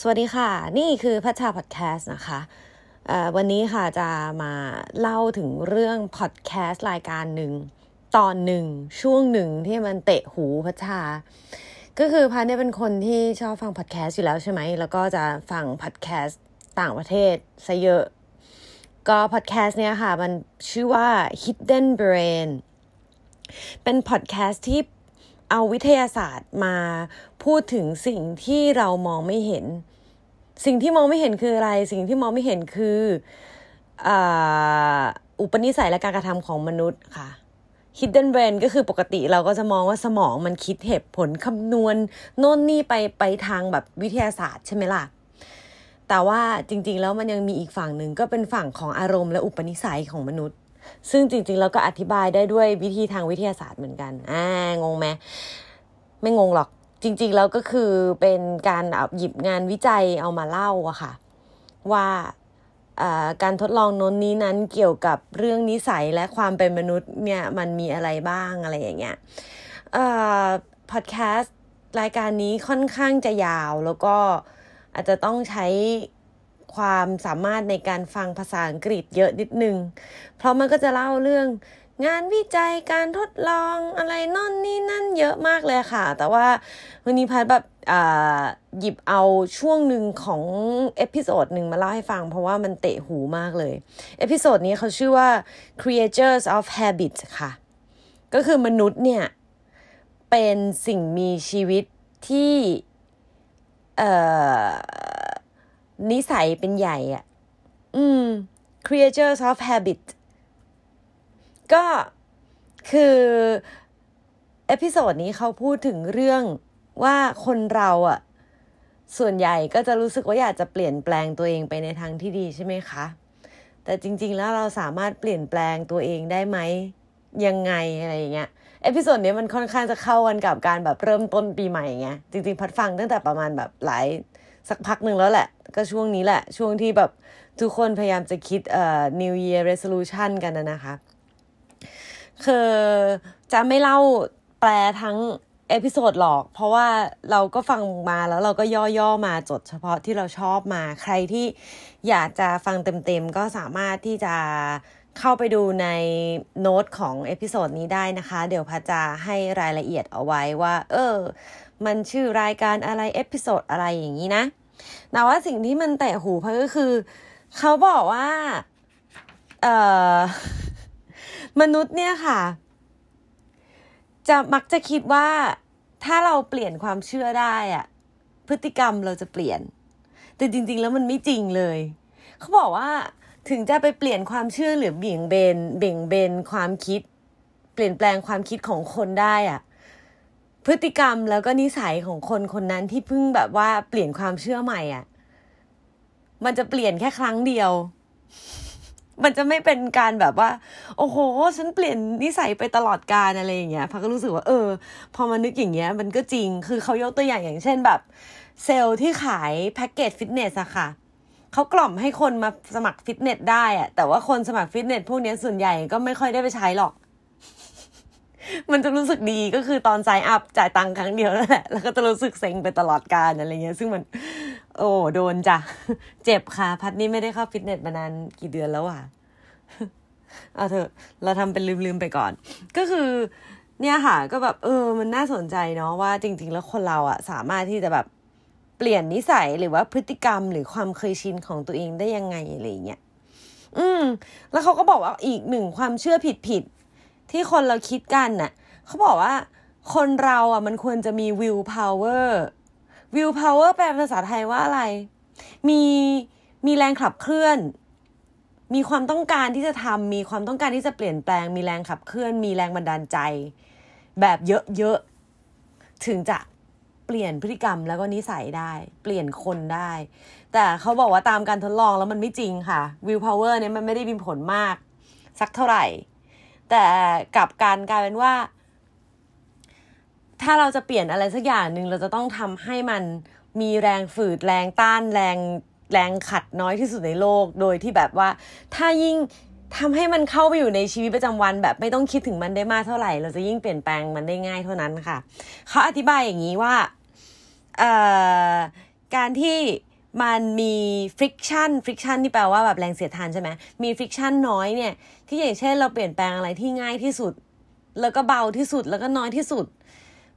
สวัสดีค่ะ นี่คือพัชชาพอดแคสต์นะคะวันนี้ค่ะจะมาเล่าถึงเรื่องพอดแคสต์รายการหนึ่งตอนหนึ่งช่วงหนึ่งที่มันเตะหูพัชชา ก็คือพัดเนี่ยเป็นคนที่ชอบฟังพอดแคสต์อยู่แล้วใช่ไหม แล้วก็จะฟังพอดแคสต์ต่างประเทศซะเยอะ ก็พอดแคสต์เนี้ยค่ะ มันชื่อว่า Hidden Brain เป็นพอดแคสต์ที่ เอาวิทยาศาสตร์มาพูดถึงสิ่งที่เรามองไม่เห็น สิ่งที่มองไม่เห็นคืออะไร สิ่งที่มองไม่เห็นคืออุปนิสัยและการกระทำของมนุษย์ค่ะ hidden brain ก็คือปกติเราก็จะมองว่าสมองมันคิดเหตุผลคำนวณโน่นนี่ไปไปทางแบบวิทยาศาสตร์ใช่ไหมล่ะ แต่ว่าจริงๆแล้วมันยังมีอีกฝั่งหนึ่งก็เป็นฝั่งของอารมณ์และอุปนิสัยของมนุษย์ ซึ่งจริงๆเราก็อธิบายได้ด้วยวิธีทางวิทยาศาสตร์เหมือนกันอ่างงไหมไม่งงหรอกจริงๆแล้วก็คือเป็นการหยิบงานวิจัยเอามาเล่าอะค่ะ ว่าการทดลองน้นนี้นั้นเกี่ยวกับเรื่องนิสัยและความเป็นมนุษย์เนี่ยมันมีอะไรบ้างอะไรอย่างเงี้ยพอดแคสต์รายการนี้ค่อนข้างจะยาวแล้วก็อาจจะต้องใช้ ความสามารถในการฟังภาษาอังกฤษเยอะนิดนึง เพราะมันก็จะเล่าเรื่องงานวิจัยการทดลองอะไรนั่นนี่นั่นเยอะมากเลยค่ะ แต่ว่าวันนี้พัดแบบหยิบเอาช่วงหนึ่งของ episode หนึ่งมาเล่าให้ฟัง เพราะว่ามันเตะหูมากเลย episode นี้เขาชื่อว่า creatures of habit ค่ะ ก็คือมนุษย์เนี่ย เป็นสิ่งมีชีวิตที่ เอ่อ นิสัยเป็นใหญ่อะ่ะ อืม creatures of habit ก็คือ episode นี้เขาพูดถึงเรื่องว่าคนเราอะ่ะ ส่วนใหญ่ก็จะรู้สึกว่าอยากจะเปลี่ยนแปลงตัวเองไปในทางที่ดีใช่ไหมคะ แต่จริง ๆ แล้วเราสามารถเปลี่ยนแปลงตัวเองได้ไหมยังไงอะไรอย่างเงี้ย episode นี้มันค่อนข้างจะเข้ากันกับการแบบเริ่มต้นปีใหม่ไงจริงๆพัดฟังตั้งแต่ประมาณแบบหลาย สักพักหนึ่งแล้วแหละ ก็ช่วงนี้แหละ ช่วงที่แบบทุกคนพยายามจะคิดเอ่อ New Year Resolution กันนะนะคะคือจะไม่เล่าแปลทั้ง episode หรอก เพราะว่าเราก็ฟังมาแล้วเราก็ย่อๆมาจดเฉพาะที่เราชอบมา ใครที่อยากจะฟังเต็มๆ ก็สามารถที่จะเข้าไปดูในโน้ตของ episode นี้ได้นะคะ เดี๋ยวพัดจะให้รายละเอียดเอาไว้ว่า เออ มันชื่อรายการอะไร episode อะไรอย่างนี้นะ แต่ว่าสิ่งที่มันเตะหูพัดก็คือ เขาบอกว่า เอ่อ มนุษย์เนี่ยค่ะ จะมักจะคิดว่าถ้าเราเปลี่ยนความเชื่อได้อะพฤติกรรมเราจะเปลี่ยน แต่จริง ๆ แล้วมันไม่จริงเลย เขาบอกว่าถึงจะไปเปลี่ยนความเชื่อหรือเบี่ยงเบนเบี่ยงเบนความคิด เปลี่ยนแปลงความคิดของคนได้อะ พฤติกรรมแล้วก็นิสัยของคนคนนั้นที่เพิ่งแบบว่าเปลี่ยนความเชื่อใหม่อะ่ะ มันจะเปลี่ยนแค่ครั้งเดียว มันจะไม่เป็นการแบบว่า โอ้โห ฉันเปลี่ยนนิสัยไปตลอดกาลอะไรอย่างเงี้ยพักก็รู้สึกว่า เออ พอมานึกอย่างเงี้ย มันก็จริง คือเขายกตัวอย่างอย่างเช่นแบบ เซลล์ที่ขายแพ็กเกจฟิตเนสอะค่ะเขากล่อมให้คนมาสมัครฟิตเนสได้อะแต่ว่าคนสมัครฟิตเนสพวกนี้ส่วนใหญ่ก็ไม่ค่อยได้ไปใช้หรอก มันจะรู้สึกดีก็คือตอน sign up จ่ายตังค์ครั้งเดียวนั่นแหละแล้วก็จะรู้สึกเซ็งไปตลอดกาลอะไรเงี้ย ซึ่งมัน โอ้โดนจ้ะ เจ็บค่ะ พัดนี่ไม่ได้เข้าฟิตเนสมานานกี่เดือนแล้วอะเอาเถอะ เราทำเป็นลืมๆไปก่อน ก็คือ เนี่ยค่ะ ก็แบบเออ มันน่าสนใจเนาะว่าจริง ๆ แล้วคนเราอะสามารถที่จะแบบเปลี่ยนนิสัยหรือว่าพฤติกรรมหรือความเคยชินของตัวเองได้ยังไงอะไรเงี้ยอืม แล้วเขาก็บอกว่าอีกหนึ่งความเชื่อผิด ที่คนเราคิดกันน่ะเขาบอกว่าคนเราอะมันควรจะมี will power will power แปลภาษาไทยว่าอะไร มีมีแรงขับเคลื่อน มีความต้องการที่จะทำมีความต้องการที่จะเปลี่ยนแปลง มีแรงขับเคลื่อน มีแรงบันดาลใจ แบบเยอะๆ ถึงจะเปลี่ยนพฤติกรรมแล้วก็นิสัยได้ เปลี่ยนคนได้ แต่เขาบอกว่าตามการทดลองแล้วมันไม่จริงค่ะ will power เนี่ยมันไม่ได้มีผลมาก สักเท่าไหร่ แต่กับการกลายเป็นว่า ถ้าเราจะเปลี่ยนอะไรสักอย่างหนึ่งเราจะต้องทำให้มันมีแรงฝืดแรงต้านแรงแรงขัดน้อยที่สุดในโลก โดยที่แบบว่า ถ้ายิ่งทำให้มันเข้าไปอยู่ในชีวิตประจำวัน แบบไม่ต้องคิดถึงมันได้มากเท่าไหร่ เราจะยิ่งเปลี่ยนแปลงมันได้ง่ายเท่านั้นค่ะเขาอธิบายอย่างนี้ว่าการที่ มันมี friction friction ที่แปลว่าแบบแรงเสียดทานใช่ไหมมี friction น้อยเนี่ย ที่อย่างเช่นเราเปลี่ยนแปลงอะไรที่ง่ายที่สุด แล้วก็เบาที่สุดแล้วก็น้อยที่สุด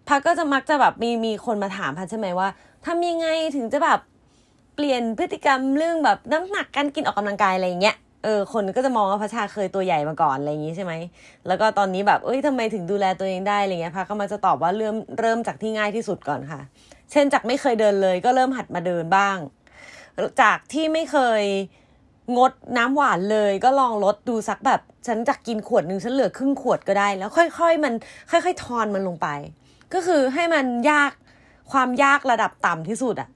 พัดก็จะมักจะแบบมีมีคนมาถามพัดใช่ไหมว่าทำยังไงถึงจะแบบเปลี่ยนพฤติกรรมเรื่องแบบน้ำหนักการกินออกกำลังกายอะไรอย่างเงี้ยเออคนก็จะมองว่าพัชชาเคยตัวใหญ่มาก่อนอะไรอย่างงี้ใช่ไหมแล้วก็ตอนนี้แบบเอ้ยทำไมถึงดูแลตัวเองได้อะไรเงี้ยพักก็มาจะตอบว่าเริ่มเริ่มจากที่ง่ายที่สุดก่อนค่ะ เช่นจากไม่เคยเดินเลยก็เริ่มหัดมาเดินบ้าง จากที่ไม่เคยงดน้ำหวานเลยก็ลองลดดูสักแบบฉันจากกินขวดหนึ่งฉันเหลือครึ่งขวดก็ได้ แล้วค่อย ๆ มันค่อย ๆ ทอนมันลงไป ก็คือให้มันยากความยากระดับต่ำที่สุดอะ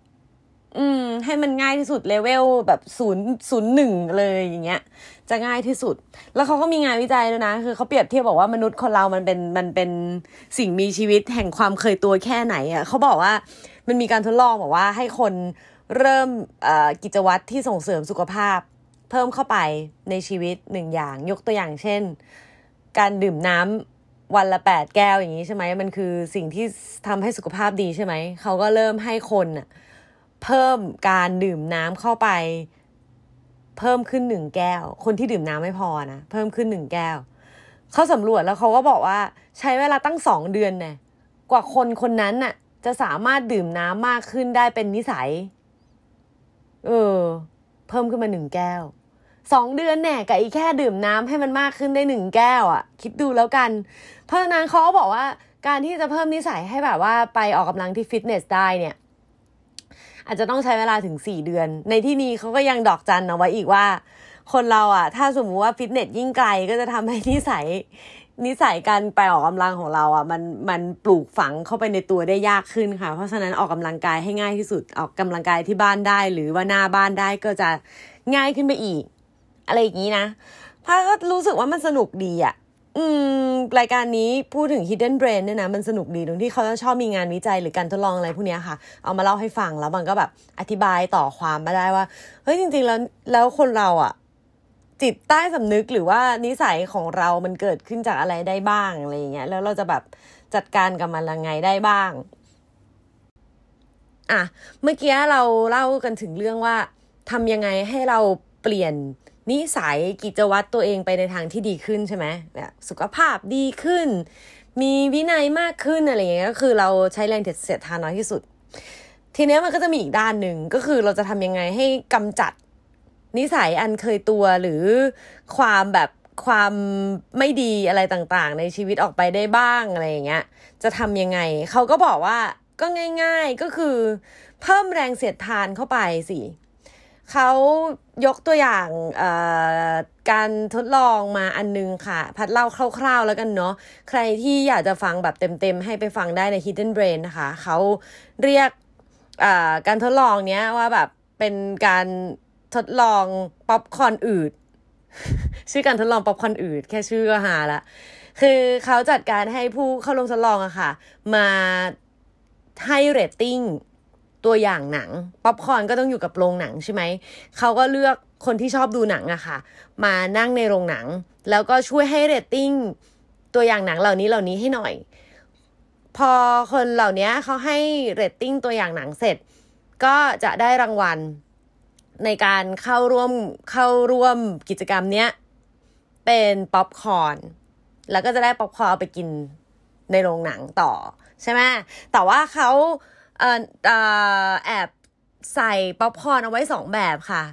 อืม ให้มันง่ายที่สุดเลเวลแบบศูนย์ศูนย์หนึ่งเลยอย่างเงี้ย จะง่ายที่สุด แล้วเขาก็มีงานวิจัยด้วยนะ คือเขาเปรียบเทียบบอกว่ามนุษย์คนเรามันเป็นมันเป็นสิ่งมีชีวิตแห่งความเคยตัวแค่ไหนอะ่ะเขาบอกว่ามันมีการทดลองบอกว่าให้คน เริ่มกิจวัตรที่ส่งเสริมสุขภาพ เพิ่มเข้าไปในชีวิตหนึ่งอย่าง ยกตัวอย่างเช่น การดื่มน้ำวันละแปดแก้วอย่างนี้ใช่ไหมมันคือสิ่งที่ทำให้สุขภาพดีใช่ไหมเขาก็เริ่มให้คนเพิ่มการดื่มน้ำเข้าไป เพิ่มขึ้นหนึ่งแก้ว คนที่ดื่มน้ำไม่พอนะเพิ่มขึ้นหนึ่งแก้วเขาสำรวจแล้วเขาก็บอกว่าใช้เวลาตั้งสองเดือนเนี่ยกว่าคนคนนั้นน่ะจะสามารถดื่มน้ำมากขึ้นได้เป็นนิสัย เออ เพิ่มขึ้นมาหนึ่งแก้วสองเดือนแน่กับอีแค่ดื่มน้ำให้มันมากขึ้นได้หนึ่งแก้วอะ่ะ คิดดูแล้วกัน เพราะฉะนั้นเขาบอกว่าการที่จะเพิ่มนิสัยให้แบบว่าไปออกกำลังที่ฟิตเนสได้เนี่ย อาจจะต้องใช้เวลาถึงสี่เดือน ในที่นี้เขาก็ยังดอกจันเอาไว้อีกว่า คนเราอะ ถ้าสมมุติว่าฟิตเนสยิ่งไกลก็จะทำให้นิสัย นิสัยการไปออกกำลังของเราอะมันมันปลูกฝังเข้าไปในตัวได้ยากขึ้นค่ะ เพราะฉะนั้นออกกำลังกายให้ง่ายที่สุดออกกำลังกายที่บ้านได้ หรือว่าหน้าบ้านได้ก็จะง่ายขึ้นไปอีก อะไรอย่างนี้นะพาก็รู้สึกว่ามันสนุกดีอะอืมรายการนี้พูดถึง hidden brain เนี่ยนะมันสนุกดีตรงที่เขาจะชอบมีงานวิจัยหรือการทดลองอะไรพวกนี้ค่ะ เอามาเล่าให้ฟังแล้วมันก็แบบอธิบายต่อความมาได้ว่าเฮ้ยจริง ๆ แล้วแล้วคนเราอะ่ะ จิตใต้สำนึกหรือว่านิสัยของเรามันเกิดขึ้นจากอะไรได้บ้างอะไรอย่างเงี้ยแล้วเราจะแบบจัดการกับมันยังไงได้บ้าง อะเมื่อกี้เราเล่ากันถึงเรื่องว่าทำยังไงให้เราเปลี่ยนนิสัยกิจวัตรตัวเองไปในทางที่ดีขึ้นใช่ไหมแบบสุขภาพดีขึ้น มีวินัยมากขึ้นอะไรเงี้ยก็คือเราใช้แรงเสียดทานน้อยที่สุด ทีนี้มันก็จะมีอีกด้านหนึ่งก็คือเราจะทำยังไงให้กำจัด นิสัยอันเคยตัวหรือความแบบความไม่ดีอะไรต่างๆ ในชีวิตออกไปได้บ้างอะไรอย่างเงี้ย จะทำยังไง เขาก็บอกว่าก็ง่าย ๆก็คือ เพิ่มแรงเสียดทานเข้าไปสิเขายกตัวอย่างการทดลองมาอันนึงค่ะ พัดเล่าคร่าวๆแล้วกันเนาะใครที่อยากจะฟังแบบเต็มๆ ให้ไปฟังได้ใน Hidden Brain นะคะเขาเรียกการทดลองเนี้ยว่าแบบเป็นการ ทดลองป๊อปคอนอืดชื่อการทดลองป๊อปคอนอืดแค่ชื่อก็หาละคือเขาจัดการให้ผู้เข้าร่วมทดลองอะค่ะ มาให้เรตติ้งตัวอย่างหนัง ป๊อปคอร์นก็ต้องอยู่กับโรงหนังใช่ไหม เขาก็เลือกคนที่ชอบดูหนังอะค่ะ มานั่งในโรงหนัง แล้วก็ช่วยให้เรตติ้งตัวอย่างหนังเหล่านี้เหล่านี้ให้หน่อย พอคนเหล่านี้เขาให้เรตติ้งตัวอย่างหนังเสร็จ ก็จะได้รางวัล ในการเข้าร่วมเข้าร่วมกิจกรรมเนี้ยเป็นป๊อปคอร์นแล้วก็จะได้ป๊อปคอร์นไปกินในโรงหนังต่อ ใช่ไหมแต่ว่าเขาแอบใส่ป๊อปคอร์นเอาไว้สองแบบค่ะ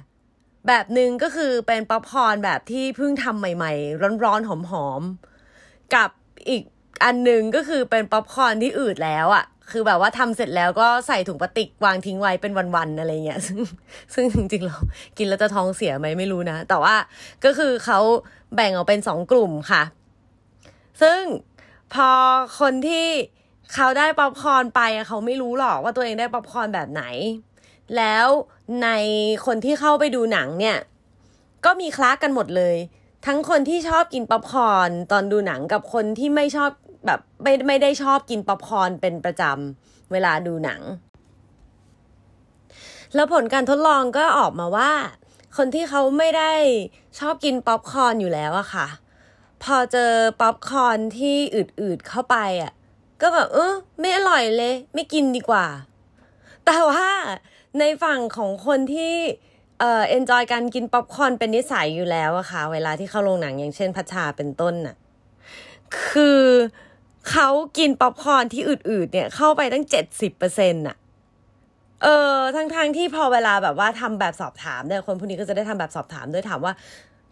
แบบหนึ่งก็คือเป็นป๊อปคอร์นแบบที่เพิ่งทำใหม่ๆ ร้อนๆหอมๆกับอีกอันหนึ่งก็คือเป็นป๊อปคอร์นที่อืดแล้วอะ่ะ คือแบบว่าทำเสร็จแล้วก็ใส่ถุงพลาสติกวางทิ้งไว้เป็นวันๆอะไรเงี้ยซึ่งซึ่งจริงๆเรากินแล้วจะท้องเสียไหมไม่รู้นะ แต่ว่าก็คือเขาแบ่งออกเป็นสองกลุ่มค่ะ ซึ่งพอคนที่เขาได้ป๊อปคอร์นไปเขาไม่รู้หรอกว่าตัวเองได้ป๊อปคอร์นแบบไหน แล้วในคนที่เข้าไปดูหนังเนี่ย ก็มีคละกันหมดเลย ทั้งคนที่ชอบกินป๊อปคอร์นตอนดูหนังกับคนที่ไม่ชอบ แบบไม่ไม่ได้ชอบกินป๊อปคอร์นเป็นประจำเวลาดูหนัง แล้วผลการทดลองก็ออกมาว่า คนที่เขาไม่ได้ชอบกินป๊อปคอร์นอยู่แล้วอะค่ะ พอเจอป๊อปคอร์นที่อืดๆเข้าไปอะก็แบบเออไม่อร่อยเลย ไม่กินดีกว่า แต่ว่าในฝั่งของคนที่เอ่อ enjoy การกินป๊อปคอร์นเป็นนิสัยอยู่แล้วอะค่ะ เวลาที่เข้าโรงหนังอย่างเช่นพัชชาเป็นต้นน่ะ คือ เขากินป๊อปคอร์นที่อืดๆเนี่ยเข้าไปตั้งเจ็ดสิบเปอร์เซ็นต์น่ะเออทั้งๆทที่พอเวลาแบบว่าทำแบบสอบถามเนี่ยคนพวกนี้ก็จะได้ทำแบบสอบถามด้วยถามว่า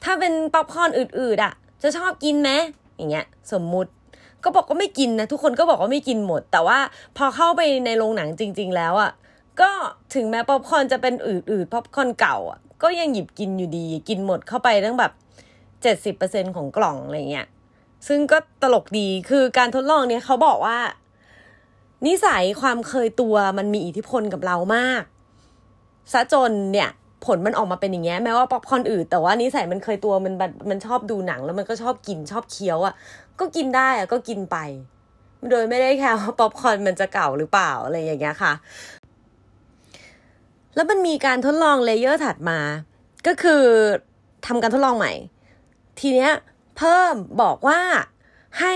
ถ้าเป็นป๊อปคอร์นอืดๆอะจะชอบกินไหมอย่างเงี้ย สมมุติก็บอกว่าไม่กินนะ ทุกคนก็บอกว่าไม่กินหมด แต่ว่าพอเข้าไปในโรงหนังจริง ๆ แล้วอะก็ถึงแม้ป๊อปคอร์นจะเป็นอืดๆป๊อปคอร์นเก่าอะก็ยังหยิบกินอยู่ดี กินหมดเข้าไปตั้งแบบเจ็ดสิบเปอร์เซ็นของกล่องอะไรเงี้ย ซึ่งก็ตลกดีคือการทดลองเนี่ยเขาบอกว่า นิสัยความเคยตัวมันมีอิทธิพลกับเรามากซะจนเนี่ยผลมันออกมาเป็นอย่างเงี้ยแม้ว่าป๊อปคอร์นอืดแต่ว่านิสัยมันเคยตัวมันมันชอบดูหนังแล้วมันก็ชอบกินชอบเคี้ยวอะ่ะก็กินได้อะ่ะก็กินไป โดยไม่ได้แคร์ว่าป๊อปคอร์นมันจะเก่าหรือเปล่าอะไรอย่างเงี้ยค่ะ แล้วมันมีการทดลอง layer ถัดมา ก็คือทำการทดลองใหม่ ทีเนี้ย เพิ่มบอกว่าให้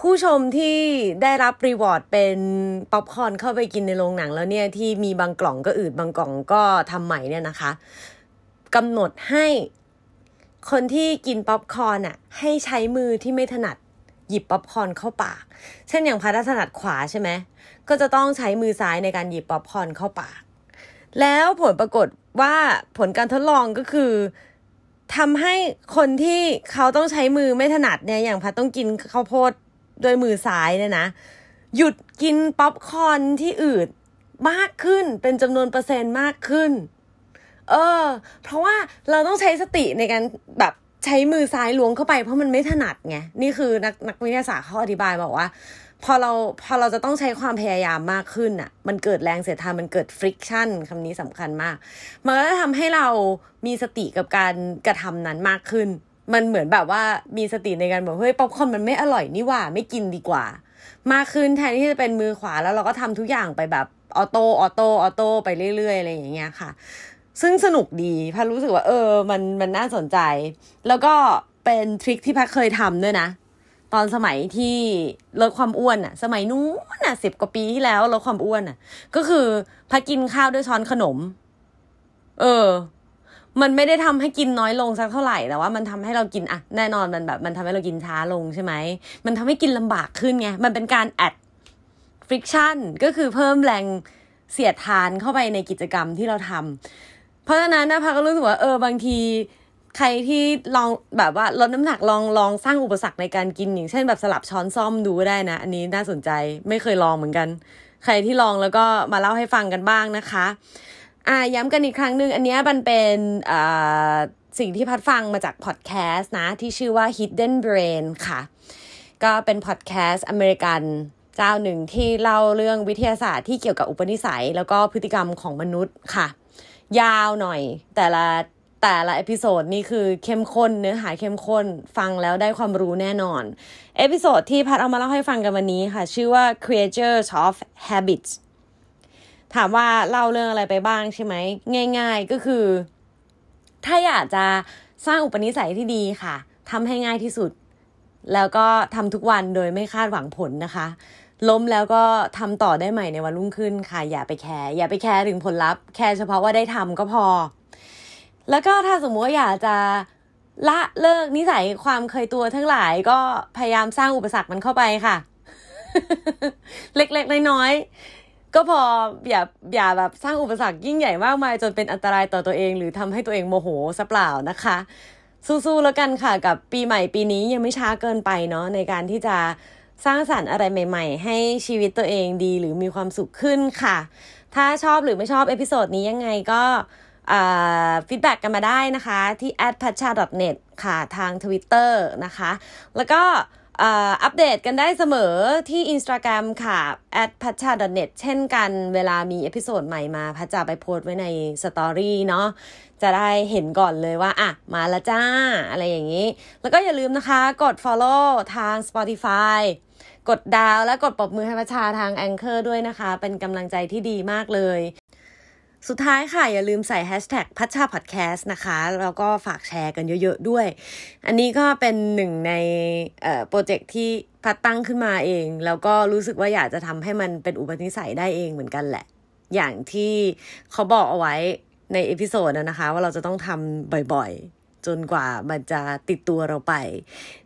ผู้ชมที่ได้รับ reward เป็นป๊อปคอร์นเข้าไปกินในโรงหนังแล้วเนี่ยที่มีบางกล่องก็อืดบางกล่องก็ทำใหม่เนี่ยนะคะกำหนดให้คนที่กินป๊อปคอร์นอะให้ใช้มือที่ไม่ถนัดหยิบป๊อปคอร์นเข้าปาก เช่นอย่างพัดถนัดขวาใช่ไหมก็จะต้องใช้มือซ้ายในการหยิบป๊อปคอร์นเข้าปาก แล้วผลปรากฏว่าผลการทดลองก็คือ ทำให้คนที่เขาต้องใช้มือไม่ถนัดเนี่ยอย่างพัดต้องกินข้าวโพดด้วยมือซ้ายเนี่ยนะหยุดกินป๊อปคอร์นที่อืดมากขึ้นเป็นจำนวนเปอร์เซ็นต์มากขึ้น เออ เพราะว่าเราต้องใช้สติในการแบบใช้มือซ้ายล้วงเข้าไปเพราะมันไม่ถนัดไง นี่คือนักนักวิทยาศาสตร์เขาอธิบายบอกว่า พอเราพอเราจะต้องใช้ความพยายามมากขึ้นอะ มันเกิดแรงเสียดทานมันเกิด friction คำนี้สำคัญมาก มันก็จะทำให้เรามีสติกับการกระทำนั้นมากขึ้น มันเหมือนแบบว่ามีสติในการบอกเฮ้ยป๊อปคอร์นมันไม่อร่อยนี่หว่าไม่กินดีกว่า มากขึ้นแทนที่จะเป็นมือขวาแล้วเราก็ทำทุกอย่างไปแบบ auto auto auto ไปเรื่อยๆอะไรอย่างเงี้ยค่ะ ซึ่งสนุกดีพัดรู้สึกว่าเออ มันมันน่าสนใจ แล้วก็เป็น trick ที่พัดเคยทำด้วยนะ ตอนสมัยที่ลดความอ้วนอะสมัยนู้นอะสิบกว่าปีที่แล้วลดความอ้วนอะก็คือพัดกินข้าวด้วยช้อนขนม เออ มันไม่ได้ทำให้กินน้อยลงสักเท่าไหร่แต่ว่ามันทำให้เรากินอะแน่นอนมันแบบ มันทำให้เรากินช้าลงใช่ไหมมันทำให้กินลำบากขึ้นไงมันเป็นการแอด friction ก็คือเพิ่มแรงเสียดทานเข้าไปในกิจกรรมที่เราทำเพราะฉะนั้นนะพักก็รู้สึกว่าเออบางที ใครที่ลองแบบว่าลดน้ำหนักลองลองสร้างอุปสรรคในการกินอย่างเช่นแบบสลับช้อนส้อมดูได้นะ อันนี้น่าสนใจไม่เคยลองเหมือนกัน ใครที่ลองแล้วก็มาเล่าให้ฟังกันบ้างนะคะอ่าย้ำกันอีกครั้งหนึ่งอันนี้มันเป็นอ่าสิ่งที่พัดฟังมาจากพอดแคสต์นะ ที่ชื่อว่า Hidden Brain ค่ะ ก็เป็นพอดแคสต์อเมริกันเจ้าหนึ่งที่เล่าเรื่องวิทยาศาสตร์ที่เกี่ยวกับอุปนิสัย แล้วก็พฤติกรรมของมนุษย์ค่ะ ยาวหน่อย แต่ละ แต่ละ episode นี่คือเข้มข้นเนื้อหาเข้มข้นฟังแล้วได้ความรู้แน่นอน episode ที่พัดเอามาเล่าให้ฟังกันวันนี้ค่ะ ชื่อว่า Creatures of Habits ถามว่าเล่าเรื่องอะไรไปบ้างใช่ไหม ง่ายๆก็คือ ถ้าอยากจะสร้างอุปนิสัยที่ดีค่ะทำให้ง่ายที่สุด แล้วก็ทำทุกวันโดยไม่คาดหวังผลนะคะ ล้มแล้วก็ทำต่อได้ใหม่ในวันรุ่งขึ้นค่ะ อย่าไปแคร์อย่าไปแคร์ถึงผลลัพธ์แค่เฉพาะว่าได้ทำก็พอ แล้วก็ถ้าสมมติว่าอยากจะละเลิกนิสัยความเคยตัวทั้งหลายก็พยายามสร้างอุปสรรคมันเข้าไปค่ะ เล็กๆน้อยๆก็พออย่าอย่าแบบสร้างอุปสรรคยิ่งใหญ่มากมายจนเป็นอันตรายต่อตัวเอง หรือทำให้ตัวเองโมโหซะเปล่านะคะ สู้ๆแล้วกันค่ะกับปีใหม่ปีนี้ยังไม่ช้าเกินไปเนาะในการที่จะสร้างสรรค์อะไรใหม่ ๆ ให้ชีวิตตัวเองดีหรือมีความสุขขึ้นค่ะ ถ้าชอบหรือไม่ชอบ episode นี้ยังไงก็ feedback กันมาได้นะคะที่ p a c h a n e t ค่ะทาง Twitter นะคะ แล้วก็อัปเดตกันได้เสมอที่ Instagram ค่ะ p a c h a n e t เช่นกันเวลามี episode ใหม่มาพัดจะเอาไปโพสต์ไว้ใน story เนาะจะได้เห็นก่อนเลยว่า อะ มาแล้วจ้า อะไรอย่างนี้ แล้วก็อย่าลืมนะคะ กด follow ทาง Spotify กดดาวและกดปรบมือให้พัชชาทาง Anchor ด้วยนะคะ เป็นกำลังใจที่ดีมากเลย สุดท้ายค่ะอย่าลืมใส่ hashtag พัชชาพอดแคสต์นะคะ แล้วก็ฝากแชร์กันเยอะๆด้วย อันนี้ก็เป็นหนึ่งในโปรเจกต์ที่พัดตั้งขึ้นมาเอง แล้วก็รู้สึกว่าอยากจะทำให้มันเป็นอุปนิสัยได้เองเหมือนกันแหละ อย่างที่เขาบอกเอาไว้ใน episode นะคะ ว่าเราจะต้องทำบ่อยๆ จนกว่ามันจะติดตัวเราไป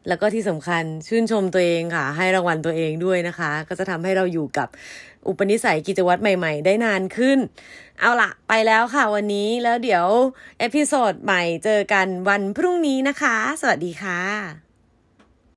แล้วก็ที่สำคัญชื่นชมตัวเองค่ะ ให้รางวัลตัวเองด้วยนะคะ ก็จะทำให้เราอยู่กับอุปนิสัยกิจวัตรใหม่ ๆ ได้นานขึ้น เอาละไปแล้วค่ะวันนี้แล้วเดี๋ยว episode ใหม่เจอกันวันพรุ่งนี้นะคะ สวัสดีค่ะ